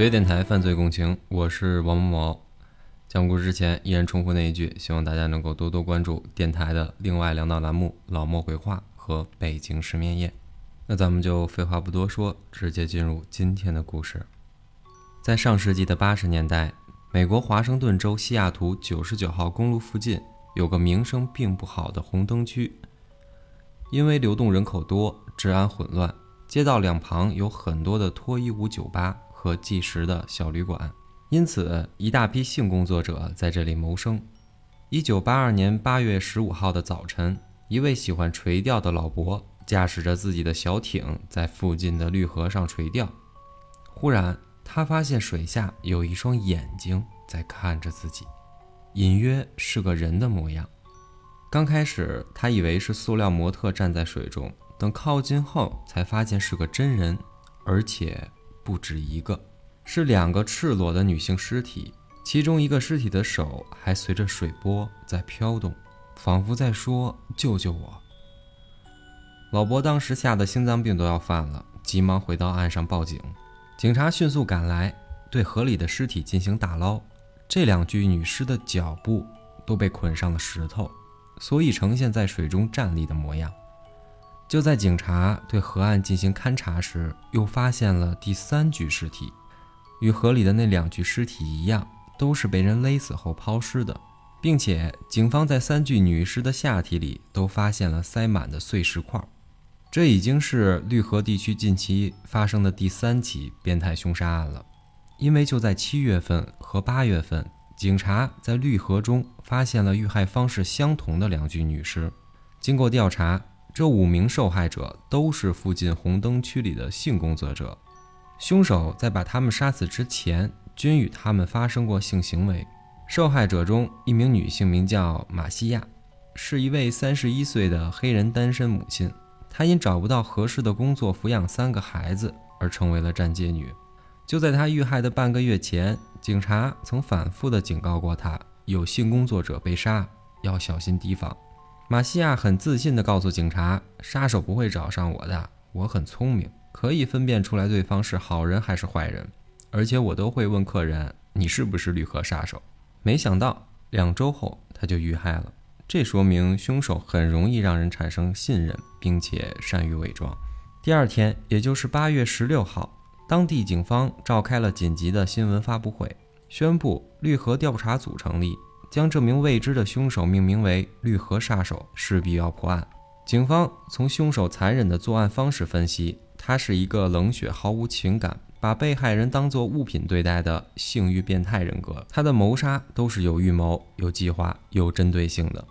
北电台犯罪共情，我是王某某。讲故事之前，依然重复那一句，希望大家能够多多关注电台的另外两档栏目《老莫鬼话》和《北京失眠夜》。那咱们就废话不多说，直接进入今天的故事。在上世纪的八十年代，美国华盛顿州西雅图九十九号公路附近有个名声并不好的红灯区，因为流动人口多，治安混乱，街道两旁有很多的脱衣舞酒吧。和计时的小旅馆，因此一大批性工作者在这里谋生。一九八二年八月十五号的早晨，一位喜欢垂钓的老伯驾驶着自己的小艇在附近的绿河上垂钓。忽然，他发现水下有一双眼睛在看着自己，隐约是个人的模样。刚开始，他以为是塑料模特站在水中，等靠近后才发现是个真人，而且。不止一个，是两个赤裸的女性尸体，其中一个尸体的手还随着水波在飘动，仿佛在说：“救救我！”老伯当时吓得心脏病都要犯了，急忙回到岸上报警。警察迅速赶来，对河里的尸体进行打捞。这两具女尸的脚部都被捆上了石头，所以呈现在水中站立的模样。就在警察对河岸进行勘查时，又发现了第三具尸体，与河里的那两具尸体一样，都是被人勒死后抛尸的，并且警方在三具女尸的下体里都发现了塞满的碎石块。这已经是绿河地区近期发生的第三起变态凶杀案了，因为就在七月份和八月份，警察在绿河中发现了遇害方式相同的两具女尸。经过调查。这五名受害者都是附近红灯区里的性工作者，凶手在把他们杀死之前，均与他们发生过性行为。受害者中一名女性名叫马西亚，是一位三十一岁的黑人单身母亲。她因找不到合适的工作抚养三个孩子而成为了站街女。就在她遇害的半个月前，警察曾反复地警告过她，有性工作者被杀，要小心提防。马西亚很自信地告诉警察：“杀手不会找上我的，我很聪明，可以分辨出来对方是好人还是坏人，而且我都会问客人，你是不是绿河杀手？”没想到两周后他就遇害了，这说明凶手很容易让人产生信任，并且善于伪装。第二天，也就是八月十六号，当地警方召开了紧急的新闻发布会，宣布绿河调查组成立。将这名未知的凶手命名为“绿河杀手”，势必要破案。警方从凶手残忍的作案方式分析，他是一个冷血、毫无情感、把被害人当作物品对待的性欲变态人格。他的谋杀都是有预谋、有计划、有针对性的。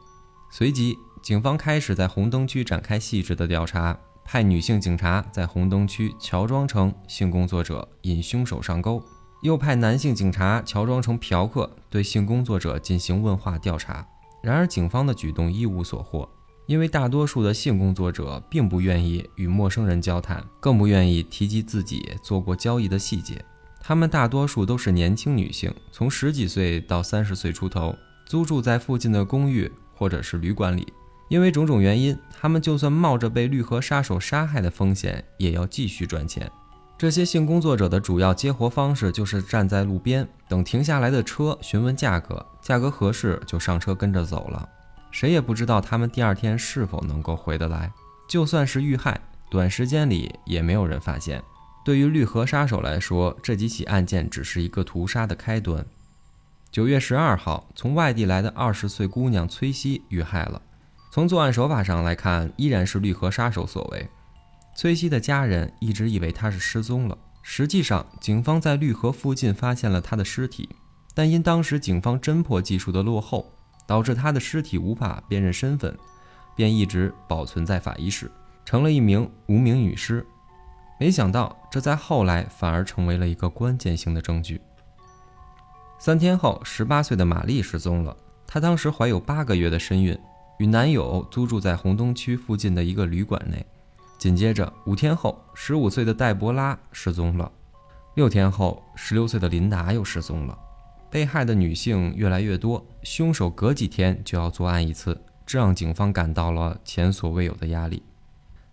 随即，警方开始在红灯区展开细致的调查，派女性警察在红灯区乔装成性工作者，引凶手上钩。又派男性警察乔装成嫖客，对性工作者进行问话调查。然而，警方的举动一无所获，因为大多数的性工作者并不愿意与陌生人交谈，更不愿意提及自己做过交易的细节。他们大多数都是年轻女性，从十几岁到三十岁出头，租住在附近的公寓或者是旅馆里。因为种种原因，他们就算冒着被绿河杀手杀害的风险，也要继续赚钱。这些性工作者的主要接活方式就是站在路边等停下来的车，询问价格，价格合适就上车跟着走了。谁也不知道他们第二天是否能够回得来。就算是遇害，短时间里也没有人发现。对于绿河杀手来说，这几起案件只是一个屠杀的开端。九月十二号，从外地来的二十岁姑娘崔西遇害了。从作案手法上来看，依然是绿河杀手所为。崔西的家人一直以为他是失踪了。实际上，警方在绿河附近发现了他的尸体，但因当时警方侦破技术的落后，导致他的尸体无法辨认身份，便一直保存在法医室，成了一名无名女尸。没想到，这在后来反而成为了一个关键性的证据。三天后，十八岁的玛丽失踪了。她当时怀有八个月的身孕，与男友租住在红东区附近的一个旅馆内。紧接着五天后，十五岁的黛博拉失踪了。六天后，十六岁的琳达又失踪了。被害的女性越来越多，凶手隔几天就要作案一次，这让警方感到了前所未有的压力。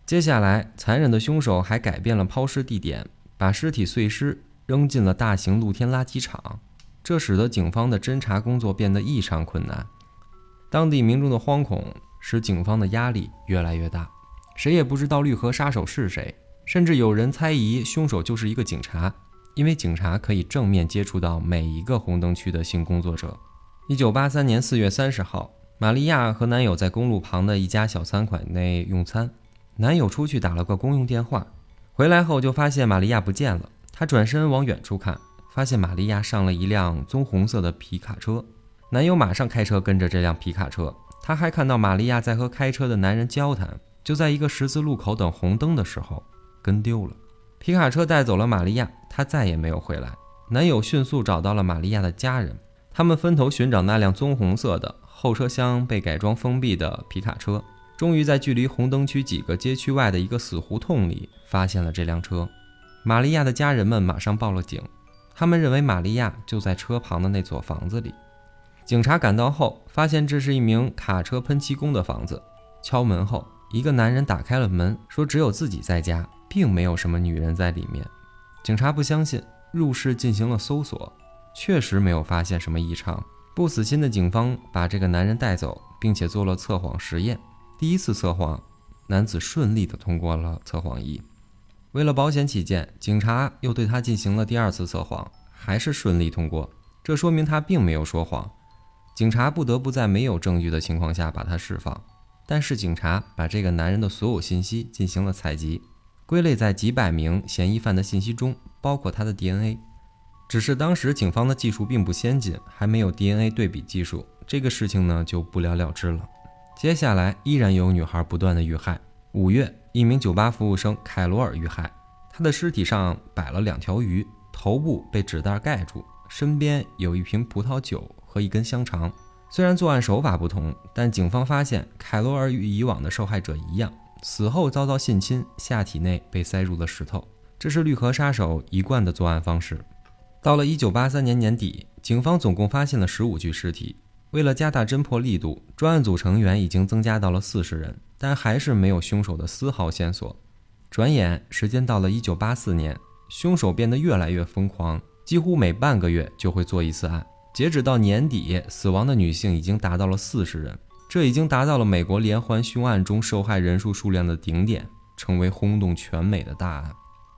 接下来，残忍的凶手还改变了抛尸地点，把尸体碎尸扔进了大型露天垃圾场，这使得警方的侦查工作变得异常困难。当地民众的惶恐使警方的压力越来越大，谁也不知道绿河杀手是谁，甚至有人猜疑凶手就是一个警察，因为警察可以正面接触到每一个红灯区的性工作者。一九八三年四月三十号，玛利亚和男友在公路旁的一家小餐馆内用餐，男友出去打了个公用电话，回来后就发现玛利亚不见了。他转身往远处看，发现玛利亚上了一辆棕红色的皮卡车。男友马上开车跟着这辆皮卡车，他还看到玛利亚在和开车的男人交谈。就在一个十字路口等红灯的时候，跟丢了。皮卡车带走了玛利亚，她再也没有回来。男友迅速找到了玛利亚的家人，他们分头寻找那辆棕红色的后车厢被改装封闭的皮卡车，终于在距离红灯区几个街区外的一个死胡同里发现了这辆车。玛利亚的家人们马上报了警，他们认为玛利亚就在车旁的那座房子里。警察赶到后，发现这是一名卡车喷漆工的房子。敲门后，一个男人打开了门，说只有自己在家，并没有什么女人在里面。警察不相信，入室进行了搜索，确实没有发现什么异常。不死心的警方把这个男人带走，并且做了测谎实验。第一次测谎，男子顺利地通过了测谎仪。为了保险起见，警察又对他进行了第二次测谎，还是顺利通过。这说明他并没有说谎。警察不得不在没有证据的情况下把他释放，但是警察把这个男人的所有信息进行了采集，归类在几百名嫌疑犯的信息中，包括他的 DNA。只是当时警方的技术并不先进，还没有 DNA 对比技术，这个事情呢就不了了之了。接下来依然有女孩不断的遇害。五月，一名酒吧服务生凯罗尔遇害，他的尸体上摆了两条鱼，头部被纸袋盖住，身边有一瓶葡萄酒。和一根香肠。虽然作案手法不同，但警方发现凯罗尔与以往的受害者一样，死后遭到性侵，下体内被塞入了石头。这是绿河杀手一贯的作案方式。到了1983年年底，警方总共发现了15具尸体。为了加大侦破力度，专案组成员已经增加到了40人，但还是没有凶手的丝毫线索。转眼时间到了1984年，凶手变得越来越疯狂，几乎每半个月就会做一次案。截止到年底，死亡的女性已经达到了四十人，这已经达到了美国连环凶案中受害人数数量的顶点，成为轰动全美的大案。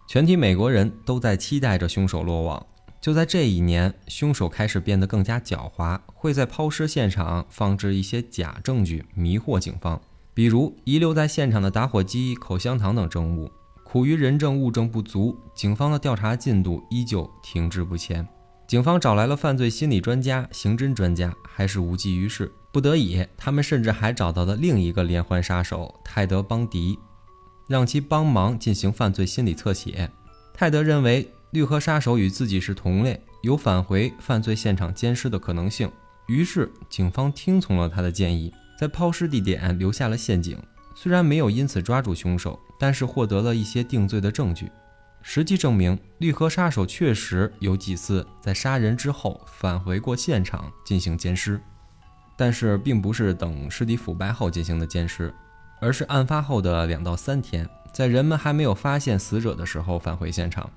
全体美国人都在期待着凶手落网。就在这一年，凶手开始变得更加狡猾，会在抛尸现场放置一些假证据，迷惑警方，比如遗留在现场的打火机、口香糖等证物。苦于人证物证不足，警方的调查进度依旧停滞不前。警方找来了犯罪心理专家、刑侦专家，还是无济于事。不得已，他们甚至还找到了另一个连环杀手泰德·邦迪，让其帮忙进行犯罪心理侧写。泰德认为绿河杀手与自己是同类，有返回犯罪现场监尸的可能性。于是，警方听从了他的建议，在抛尸地点留下了陷阱。虽然没有因此抓住凶手，但是获得了一些定罪的证据。实际证明，绿河杀手确实有几次在杀人之后返回过现场进行奸尸，但是并不是等尸体腐败后进行的奸尸，而是案发后的两到三天，在人们还没有发现死者的时候返回现场。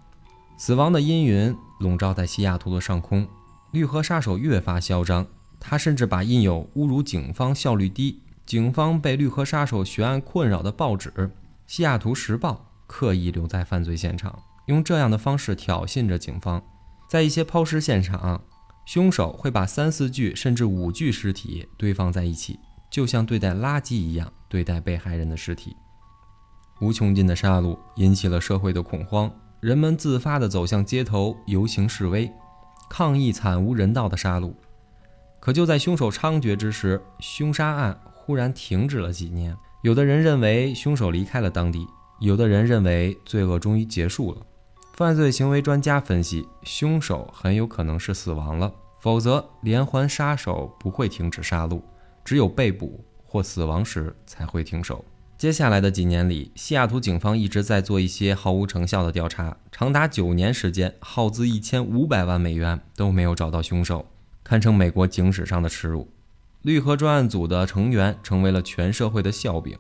死亡的阴云笼罩在西雅图的上空，绿河杀手越发嚣张，他甚至把印有侮辱警方效率低、警方被绿河杀手悬案困扰的报纸《西雅图时报》。刻意留在犯罪现场，用这样的方式挑衅着警方。在一些抛尸现场，凶手会把三四具甚至五具尸体堆放在一起，就像对待垃圾一样对待被害人的尸体。无穷尽的杀戮引起了社会的恐慌，人们自发地走向街头游行示威，抗议惨无人道的杀戮。可就在凶手猖獗之时，凶杀案忽然停止了几年。有的人认为凶手离开了当地。有的人认为罪恶终于结束了，犯罪行为专家分析，凶手很有可能是死亡了，否则连环杀手不会停止杀戮，只有被捕或死亡时才会停手。接下来的几年里，西雅图警方一直在做一些毫无成效的调查，长达九年时间，耗资一千五百万美元都没有找到凶手，堪称美国警史上的耻辱。绿河专案组的成员成为了全社会的笑柄。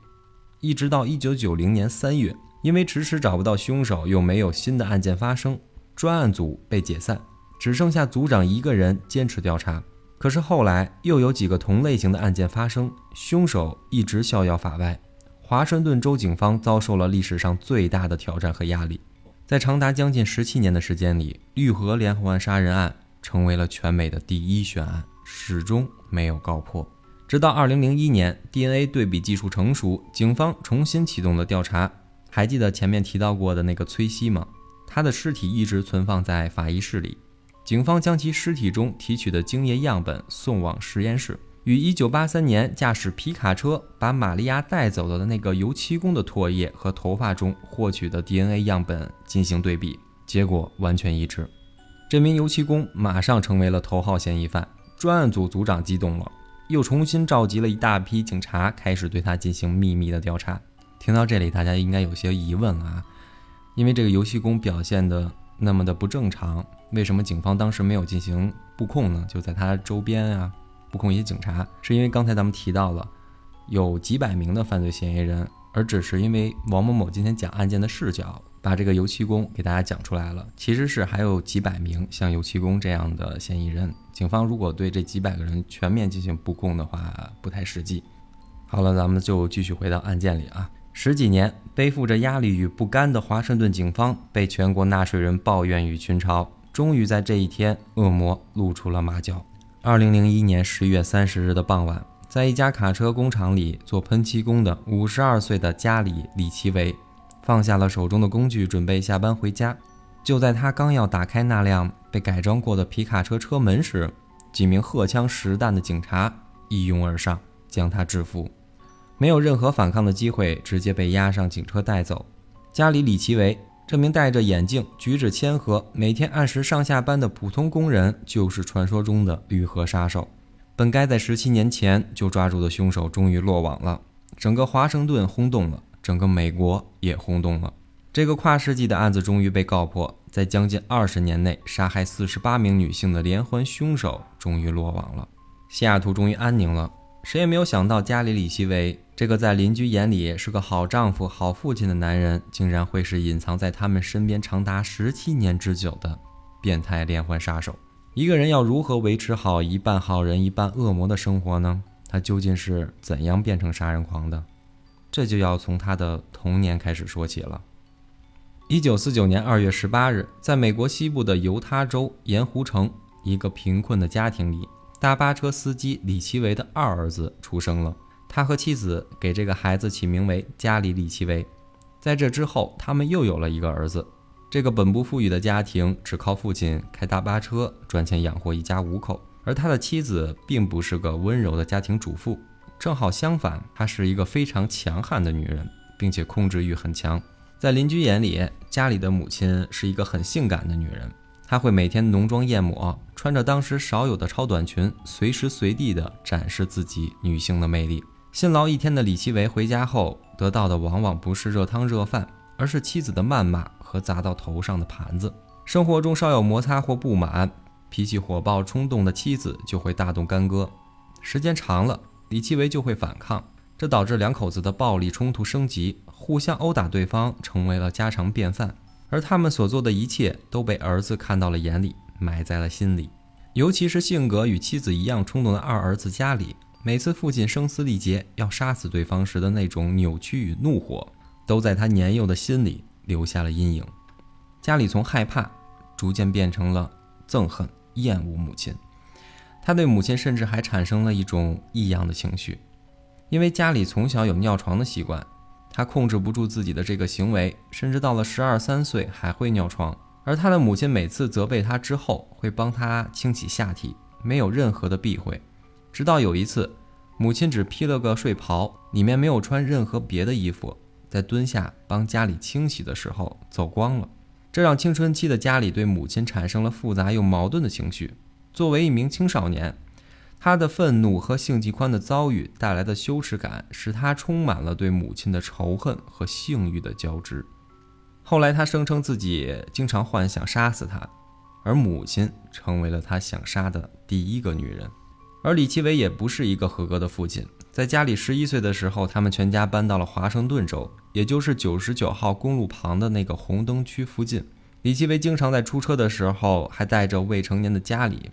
一直到一九九零年三月，因为迟迟找不到凶手，又没有新的案件发生，专案组被解散，只剩下组长一个人坚持调查。可是后来又有几个同类型的案件发生，凶手一直逍遥法外。华盛顿州警方遭受了历史上最大的挑战和压力，在长达将近十七年的时间里，绿河连环杀人案成为了全美的第一悬案，始终没有告破。直到二零零一年，DNA 对比技术成熟，警方重新启动了调查。还记得前面提到过的那个崔西吗？他的尸体一直存放在法医室里。警方将其尸体中提取的精液样本送往实验室，与1983年驾驶皮卡车把玛利亚带走的那个油漆工的唾液和头发中获取的 DNA 样本进行对比，结果完全一致。这名油漆工马上成为了头号嫌疑犯。专案组组长激动了，又重新召集了一大批警察，开始对他进行秘密的调查。听到这里，大家应该有些疑问啊，因为这个油漆工表现的那么的不正常。为什么警方当时没有进行布控呢？就在他周边啊，布控一些警察，是因为刚才咱们提到了有几百名的犯罪嫌疑人，而只是因为王某某今天讲案件的视角，把这个油漆工给大家讲出来了。其实是还有几百名像油漆工这样的嫌疑人，警方如果对这几百个人全面进行布控的话，不太实际。好了，咱们就继续回到案件里啊。十几年背负着压力与不甘的华盛顿警方，被全国纳税人抱怨与群嘲。终于在这一天，恶魔露出了马脚。二零零一年十月三十日的傍晚，在一家卡车工厂里做喷漆工的五十二岁的加里·里奇维，放下了手中的工具，准备下班回家。就在他刚要打开那辆被改装过的皮卡车车门时，几名荷枪实弹的警察一拥而上，将他制服。没有任何反抗的机会，直接被押上警车带走。加里·里奇维。这名戴着眼镜、举止谦和、每天按时上下班的普通工人，就是传说中的绿河杀手。本该在十七年前就抓住的凶手，终于落网了。整个华盛顿轰动了，整个美国也轰动了。这个跨世纪的案子终于被告破，在将近二十年内杀害四十八名女性的连环凶手，终于落网了。西雅图终于安宁了。谁也没有想到，加里·里希维这个在邻居眼里是个好丈夫、好父亲的男人，竟然会是隐藏在他们身边长达十七年之久的变态连环杀手。一个人要如何维持好一半好人、一半恶魔的生活呢？他究竟是怎样变成杀人狂的？这就要从他的童年开始说起了。一九四九年二月十八日，在美国西部的犹他州盐湖城，一个贫困的家庭里。大巴车司机李奇维的二儿子出生了，他和妻子给这个孩子起名为加里·李奇维。在这之后，他们又有了一个儿子。这个本不富裕的家庭只靠父亲开大巴车赚钱养活一家五口，而他的妻子并不是个温柔的家庭主妇，正好相反，她是一个非常强悍的女人，并且控制欲很强。在邻居眼里，家里的母亲是一个很性感的女人。她会每天浓妆艳抹，穿着当时少有的超短裙，随时随地地展示自己女性的魅力。辛劳一天的李奇维回家后，得到的往往不是热汤热饭，而是妻子的谩骂和砸到头上的盘子。生活中稍有摩擦或不满，脾气火爆冲动的妻子就会大动干戈。时间长了，李奇维就会反抗，这导致两口子的暴力冲突升级，互相殴打对方成为了家常便饭。而他们所做的一切都被儿子看到了眼里，埋在了心里。尤其是性格与妻子一样冲动的二儿子家里，每次父亲声嘶力竭要杀死对方时的那种扭曲与怒火，都在他年幼的心里留下了阴影。家里从害怕逐渐变成了憎恨、厌恶母亲。他对母亲甚至还产生了一种异样的情绪，因为家里从小有尿床的习惯。他控制不住自己的这个行为，甚至到了十二三岁还会尿床。而他的母亲每次责备他之后，会帮他清洗下体，没有任何的避讳。直到有一次，母亲只披了个睡袍，里面没有穿任何别的衣服，在蹲下帮家里清洗的时候走光了。这让青春期的家里对母亲产生了复杂又矛盾的情绪。作为一名青少年。他的愤怒和性器官的遭遇带来的羞耻感，使他充满了对母亲的仇恨和性欲的交织。后来，他声称自己经常幻想杀死他，而母亲成为了他想杀的第一个女人。而李奇伟也不是一个合格的父亲。在家里十一岁的时候，他们全家搬到了华盛顿州，也就是九十九号公路旁的那个红灯区附近。李奇微经常在出车的时候还带着未成年的家里。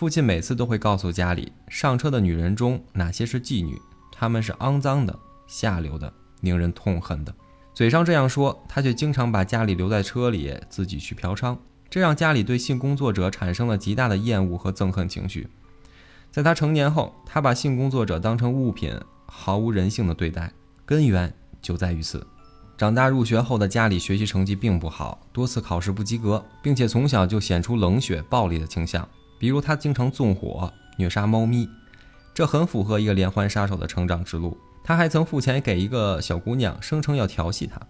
父亲每次都会告诉家里，上车的女人中哪些是妓女，她们是肮脏的、下流的、令人痛恨的。嘴上这样说，他却经常把家里留在车里，自己去嫖娼，这让家里对性工作者产生了极大的厌恶和憎恨情绪。在他成年后，他把性工作者当成物品，毫无人性的对待，根源就在于此。长大入学后的家里学习成绩并不好，多次考试不及格，并且从小就显出冷血、暴力的倾向。比如他经常纵火、虐杀猫咪，这很符合一个连环杀手的成长之路。他还曾付钱给一个小姑娘，声称要调戏她。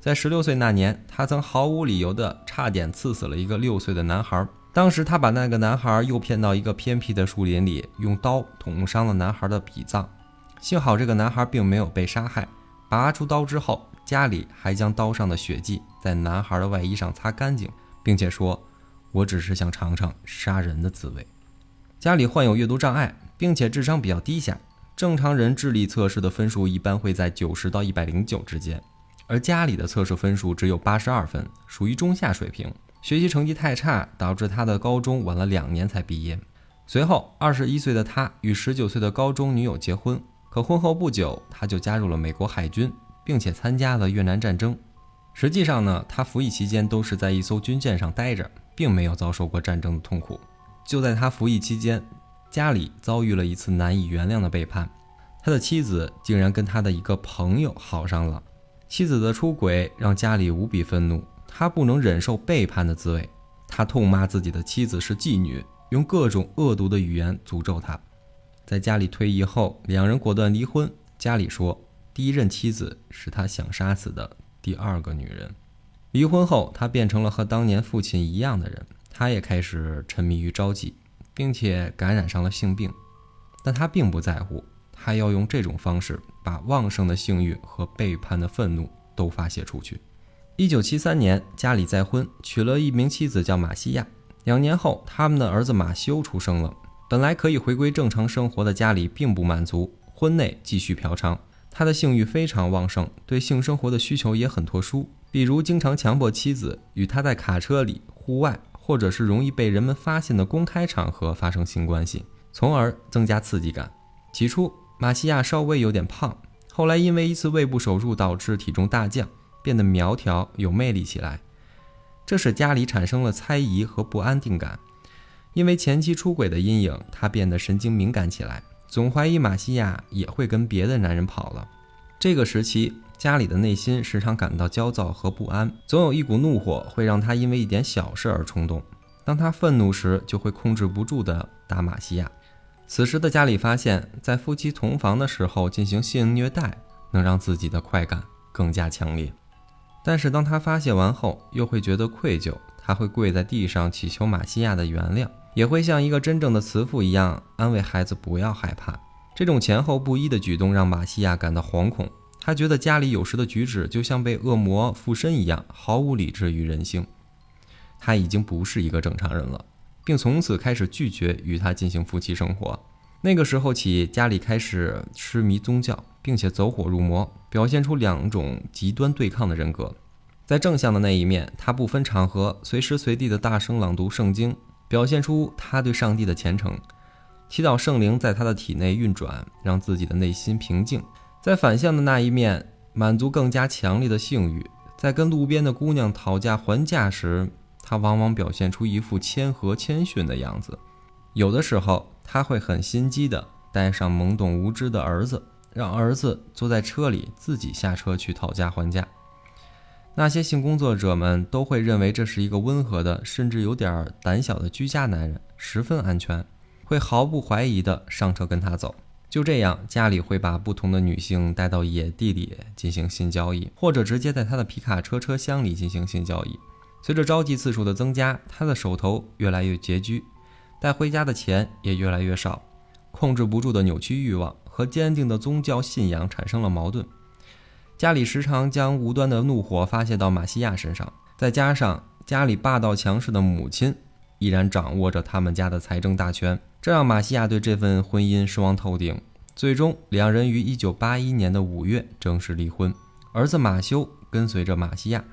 在十六岁那年，他曾毫无理由的差点刺死了一个六岁的男孩。当时他把那个男孩诱骗到一个偏僻的树林里，用刀捅伤了男孩的脾脏。幸好这个男孩并没有被杀害。拔出刀之后，家里还将刀上的血迹在男孩的外衣上擦干净，并且说。我只是想尝尝杀人的滋味。家里患有阅读障碍，并且智商比较低下。正常人智力测试的分数一般会在九十到一百零九之间，而家里的测试分数只有八十二分，属于中下水平。学习成绩太差，导致他的高中晚了两年才毕业。随后，二十一岁的他与十九岁的高中女友结婚。可婚后不久，他就加入了美国海军，并且参加了越南战争。实际上呢，他服役期间都是在一艘军舰上待着。并没有遭受过战争的痛苦。就在他服役期间，家里遭遇了一次难以原谅的背叛，他的妻子竟然跟他的一个朋友好上了。妻子的出轨让家里无比愤怒，他不能忍受背叛的滋味，他痛骂自己的妻子是妓女，用各种恶毒的语言诅咒她。在家里退役后，两人果断离婚。家里说，第一任妻子是他想杀死的第二个女人。离婚后，他变成了和当年父亲一样的人，他也开始沉迷于招妓，并且感染上了性病。但他并不在乎，他要用这种方式把旺盛的性欲和背叛的愤怒都发泄出去。一九七三年，家里再婚，娶了一名妻子，叫马西亚。两年后，他们的儿子马修出生了。本来可以回归正常生活的家里并不满足，婚内继续嫖娼。他的性欲非常旺盛，对性生活的需求也很特殊。比如，经常强迫妻子与他在卡车里、户外，或者是容易被人们发现的公开场合发生性关系，从而增加刺激感。起初，马西亚稍微有点胖，后来因为一次胃部手术导致体重大降，变得苗条有魅力起来。这使家里产生了猜疑和不安定感。因为前妻出轨的阴影，他变得神经敏感起来，总怀疑马西亚也会跟别的男人跑了。这个时期。家里的内心时常感到焦躁和不安，总有一股怒火会让他因为一点小事而冲动。当他愤怒时，就会控制不住地打马西亚。此时的家里发现，在夫妻同房的时候进行性虐待，能让自己的快感更加强烈。但是当他发泄完后，又会觉得愧疚，他会跪在地上祈求马西亚的原谅，也会像一个真正的慈父一样安慰孩子不要害怕。这种前后不一的举动让马西亚感到惶恐。他觉得家里有时的举止就像被恶魔附身一样，毫无理智与人性。他已经不是一个正常人了，并从此开始拒绝与他进行夫妻生活。那个时候起，家里开始痴迷宗教，并且走火入魔，表现出两种极端对抗的人格。在正向的那一面，他不分场合，随时随地的大声朗读圣经，表现出他对上帝的虔诚，祈祷圣灵在他的体内运转，让自己的内心平静。在反向的那一面，满足更加强烈的性欲。在跟路边的姑娘讨价还价时，他往往表现出一副谦和谦逊的样子。有的时候，他会很心机的带上懵懂无知的儿子，让儿子坐在车里，自己下车去讨价还价。那些性工作者们都会认为这是一个温和的，甚至有点胆小的居家男人，十分安全，会毫不怀疑的上车跟他走。就这样，家里会把不同的女性带到野地里进行性交易，或者直接在他的皮卡车车厢里进行性交易。随着召集次数的增加，他的手头越来越拮据，带回家的钱也越来越少。控制不住的扭曲欲望和坚定的宗教信仰产生了矛盾。家里时常将无端的怒火发泄到马西亚身上，再加上家里霸道强势的母亲依然掌握着他们家的财政大权。这让马西亚对这份婚姻失望透顶，最终两人于1981年的五月正式离婚。儿子马修跟随着马西亚，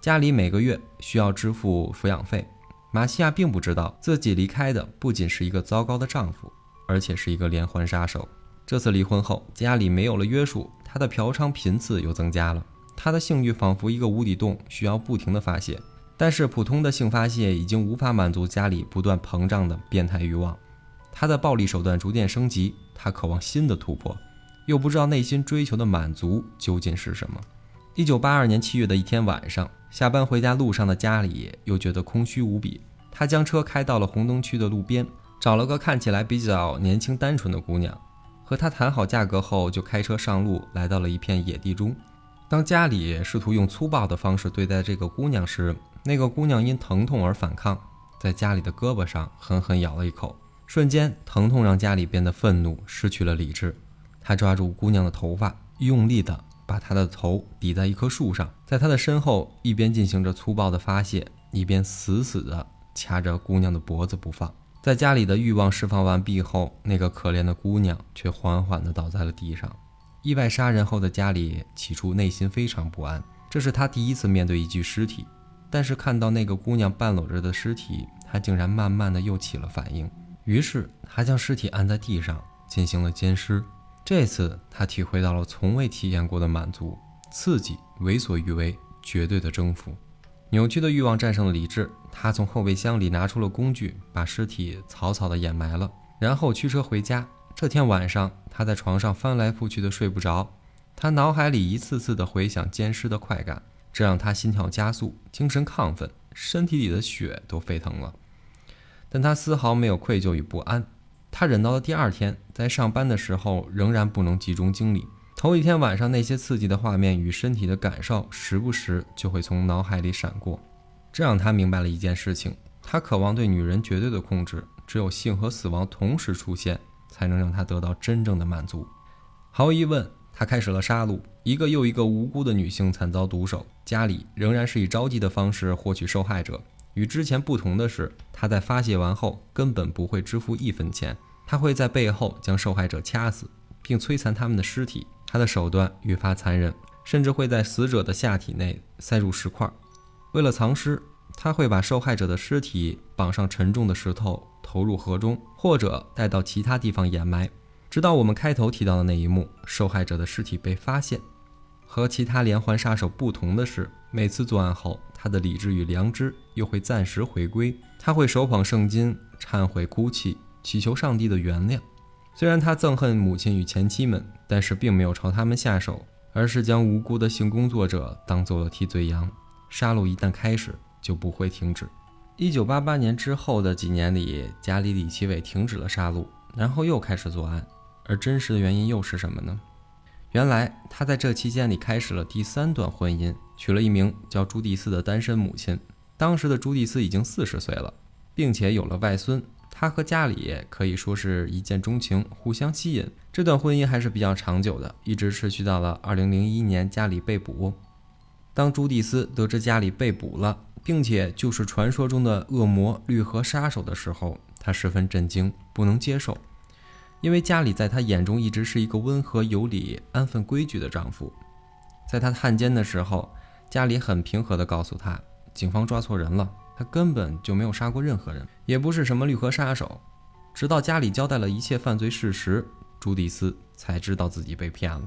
家里每个月需要支付抚养费。马西亚并不知道自己离开的不仅是一个糟糕的丈夫，而且是一个连环杀手。这次离婚后，家里没有了约束，她的嫖娼频次又增加了。她的性欲仿佛一个无底洞，需要不停的发泄。但是普通的性发泄已经无法满足家里不断膨胀的变态欲望。他的暴力手段逐渐升级，他渴望新的突破，又不知道内心追求的满足究竟是什么。一九八二年七月的一天晚上，下班回家路上的家里又觉得空虚无比。他将车开到了红灯区的路边，找了个看起来比较年轻单纯的姑娘。和他谈好价格后，就开车上路，来到了一片野地中。当家里试图用粗暴的方式对待这个姑娘时，那个姑娘因疼痛而反抗，在家里的胳膊上狠狠咬了一口。瞬间，疼痛让家里变得愤怒，失去了理智。他抓住姑娘的头发，用力地把她的头抵在一棵树上，在她的身后一边进行着粗暴的发泄，一边死死地掐着姑娘的脖子不放。在家里的欲望释放完毕后，那个可怜的姑娘却缓缓地倒在了地上。意外杀人后的家里起初内心非常不安，这是他第一次面对一具尸体。但是看到那个姑娘半裸着的尸体，他竟然慢慢的又起了反应。于是他将尸体按在地上进行了奸尸。这次他体会到了从未体验过的满足、刺激、为所欲为、绝对的征服。扭曲的欲望战胜了理智，他从后备箱里拿出了工具，把尸体草草的掩埋了，然后驱车回家。这天晚上，他在床上翻来覆去的睡不着，他脑海里一次次的回想奸尸的快感，这让他心跳加速，精神亢奋，身体里的血都沸腾了。但他丝毫没有愧疚与不安，他忍到了第二天，在上班的时候仍然不能集中精力。头一天晚上那些刺激的画面与身体的感受，时不时就会从脑海里闪过，这让他明白了一件事情：他渴望对女人绝对的控制，只有性和死亡同时出现，才能让他得到真正的满足。毫无疑问，他开始了杀戮，一个又一个无辜的女性惨遭毒手。家里仍然是以着急的方式获取受害者，与之前不同的是，他在发泄完后根本不会支付一分钱，他会在背后将受害者掐死，并摧残他们的尸体。他的手段愈发残忍，甚至会在死者的下体内塞入石块。为了藏尸，他会把受害者的尸体绑上沉重的石头，投入河中，或者带到其他地方掩埋，直到我们开头提到的那一幕：受害者的尸体被发现。和其他连环杀手不同的是，每次作案后，他的理智与良知又会暂时回归。他会手捧圣经，忏悔、哭泣，祈求上帝的原谅。虽然他憎恨母亲与前妻们，但是并没有朝他们下手，而是将无辜的性工作者当做了替罪羊。杀戮一旦开始，就不会停止。一九八八年之后的几年里，加里李奇伟停止了杀戮，然后又开始作案。而真实的原因又是什么呢？原来他在这期间里开始了第三段婚姻，娶了一名叫朱蒂斯的单身母亲。当时的朱蒂斯已经四十岁了，并且有了外孙。他和家里可以说是一见钟情，互相吸引。这段婚姻还是比较长久的，一直持续到了2001年家里被捕。当朱蒂斯得知家里被捕了，并且就是传说中的恶魔绿河杀手的时候，他十分震惊，不能接受，因为家里在他眼中一直是一个温和有礼、安分规矩的丈夫。在他探监的时候，家里很平和地告诉他，警方抓错人了。他根本就没有杀过任何人，也不是什么绿河杀手。直到家里交代了一切犯罪事实，朱蒂斯才知道自己被骗了。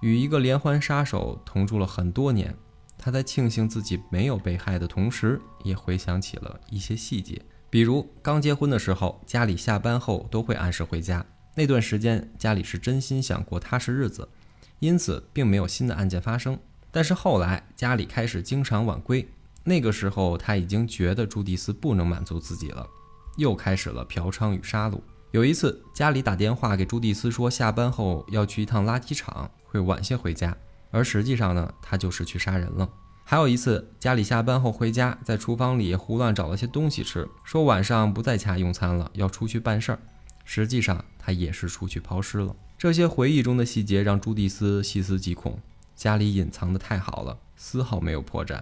与一个连环杀手同住了很多年，他在庆幸自己没有被害的同时，也回想起了一些细节，比如刚结婚的时候，家里下班后都会按时回家。那段时间，家里是真心想过踏实日子，因此并没有新的案件发生。但是后来，家里开始经常晚归。那个时候，他已经觉得朱蒂斯不能满足自己了，又开始了嫖娼与杀戮。有一次，家里打电话给朱蒂斯说，下班后要去一趟垃圾场，会晚些回家。而实际上呢，他就是去杀人了。还有一次，家里下班后回家，在厨房里胡乱找了些东西吃，说晚上不在家用餐了，要出去办事儿。实际上，他也是出去抛尸了。这些回忆中的细节让朱蒂斯细思极恐，家里隐藏的太好了，丝毫没有破绽。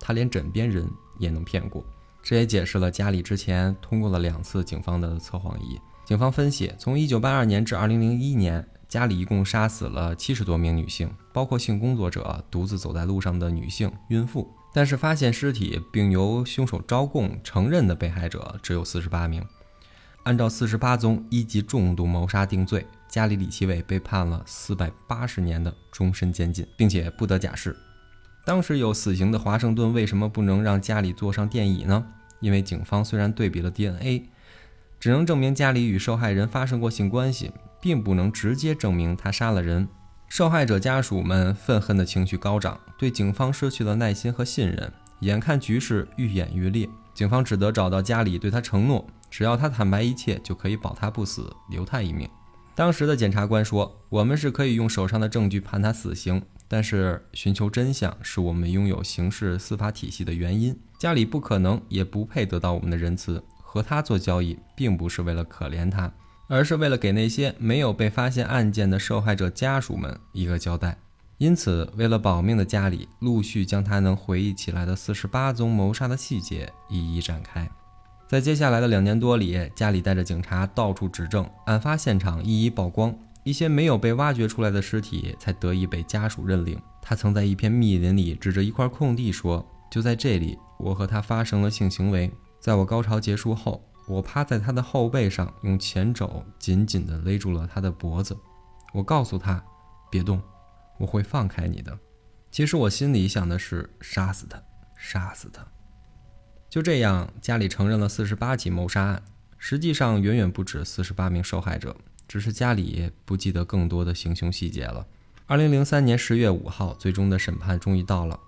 他连枕边人也能骗过，这也解释了家里之前通过了两次警方的测谎仪。警方分析，从1982年至2001年，家里一共杀死了七十多名女性，包括性工作者、独自走在路上的女性、孕妇。但是发现尸体并由凶手招供承认的被害者只有四十八名。按照四十八宗一级重度谋杀定罪，加里·李奇伟被判了四百八十年的终身监禁，并且不得假释。当时有死刑的华盛顿为什么不能让家里坐上电椅呢？因为警方虽然对比了 DNA，只能证明家里与受害人发生过性关系，并不能直接证明他杀了人。受害者家属们愤恨的情绪高涨，对警方失去了耐心和信任。眼看局势愈演愈烈，警方只得找到家里，对他承诺，只要他坦白一切，就可以保他不死，留他一命。当时的检察官说：“我们是可以用手上的证据判他死刑，但是寻求真相是我们拥有刑事司法体系的原因。家里不可能也不配得到我们的仁慈。和他做交易，并不是为了可怜他。”而是为了给那些没有被发现案件的受害者家属们一个交代，因此，为了保命的家里陆续将他能回忆起来的四十八宗谋杀的细节一一展开。在接下来的两年多里，家里带着警察到处指证，案发现场一一曝光，一些没有被挖掘出来的尸体才得以被家属认领。他曾在一片密林里指着一块空地说：“就在这里，我和他发生了性行为。在我高潮结束后。”我趴在他的后背上，用前肘紧紧地勒住了他的脖子。我告诉他：“别动，我会放开你的。”其实我心里想的是杀死他，杀死他。就这样，家里承认了四十八起谋杀案，实际上远远不止四十八名受害者，只是家里不记得更多的行凶细节了。二零零三年十月五号，最终的审判终于到了。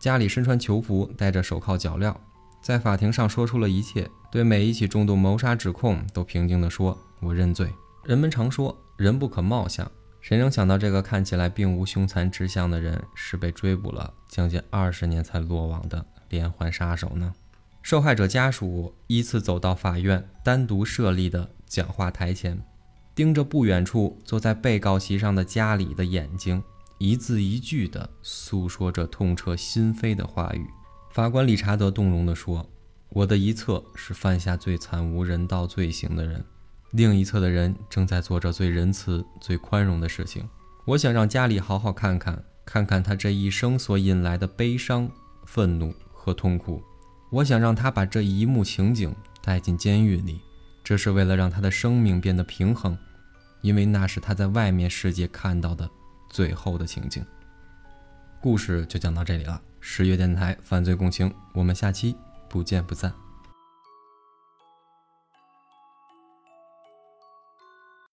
家里身穿囚服，戴着手铐脚镣。在法庭上说出了一切，对每一起重度谋杀指控都平静地说：“我认罪。”人们常说“人不可貌相”，谁能想到这个看起来并无凶残之相的人，是被追捕了将近二十年才落网的连环杀手呢？受害者家属依次走到法院单独设立的讲话台前，盯着不远处坐在被告席上的家里的眼睛，一字一句地诉说着痛彻心扉的话语。法官理查德动容地说：“我的一侧是犯下最惨无人道罪行的人，另一侧的人正在做着最仁慈、最宽容的事情。我想让家里好好看看，看看他这一生所引来的悲伤、愤怒和痛苦。我想让他把这一幕情景带进监狱里，这是为了让他的生命变得平衡，因为那是他在外面世界看到的最后的情景。”故事就讲到这里了。十月电台犯罪共情，我们下期不见不散。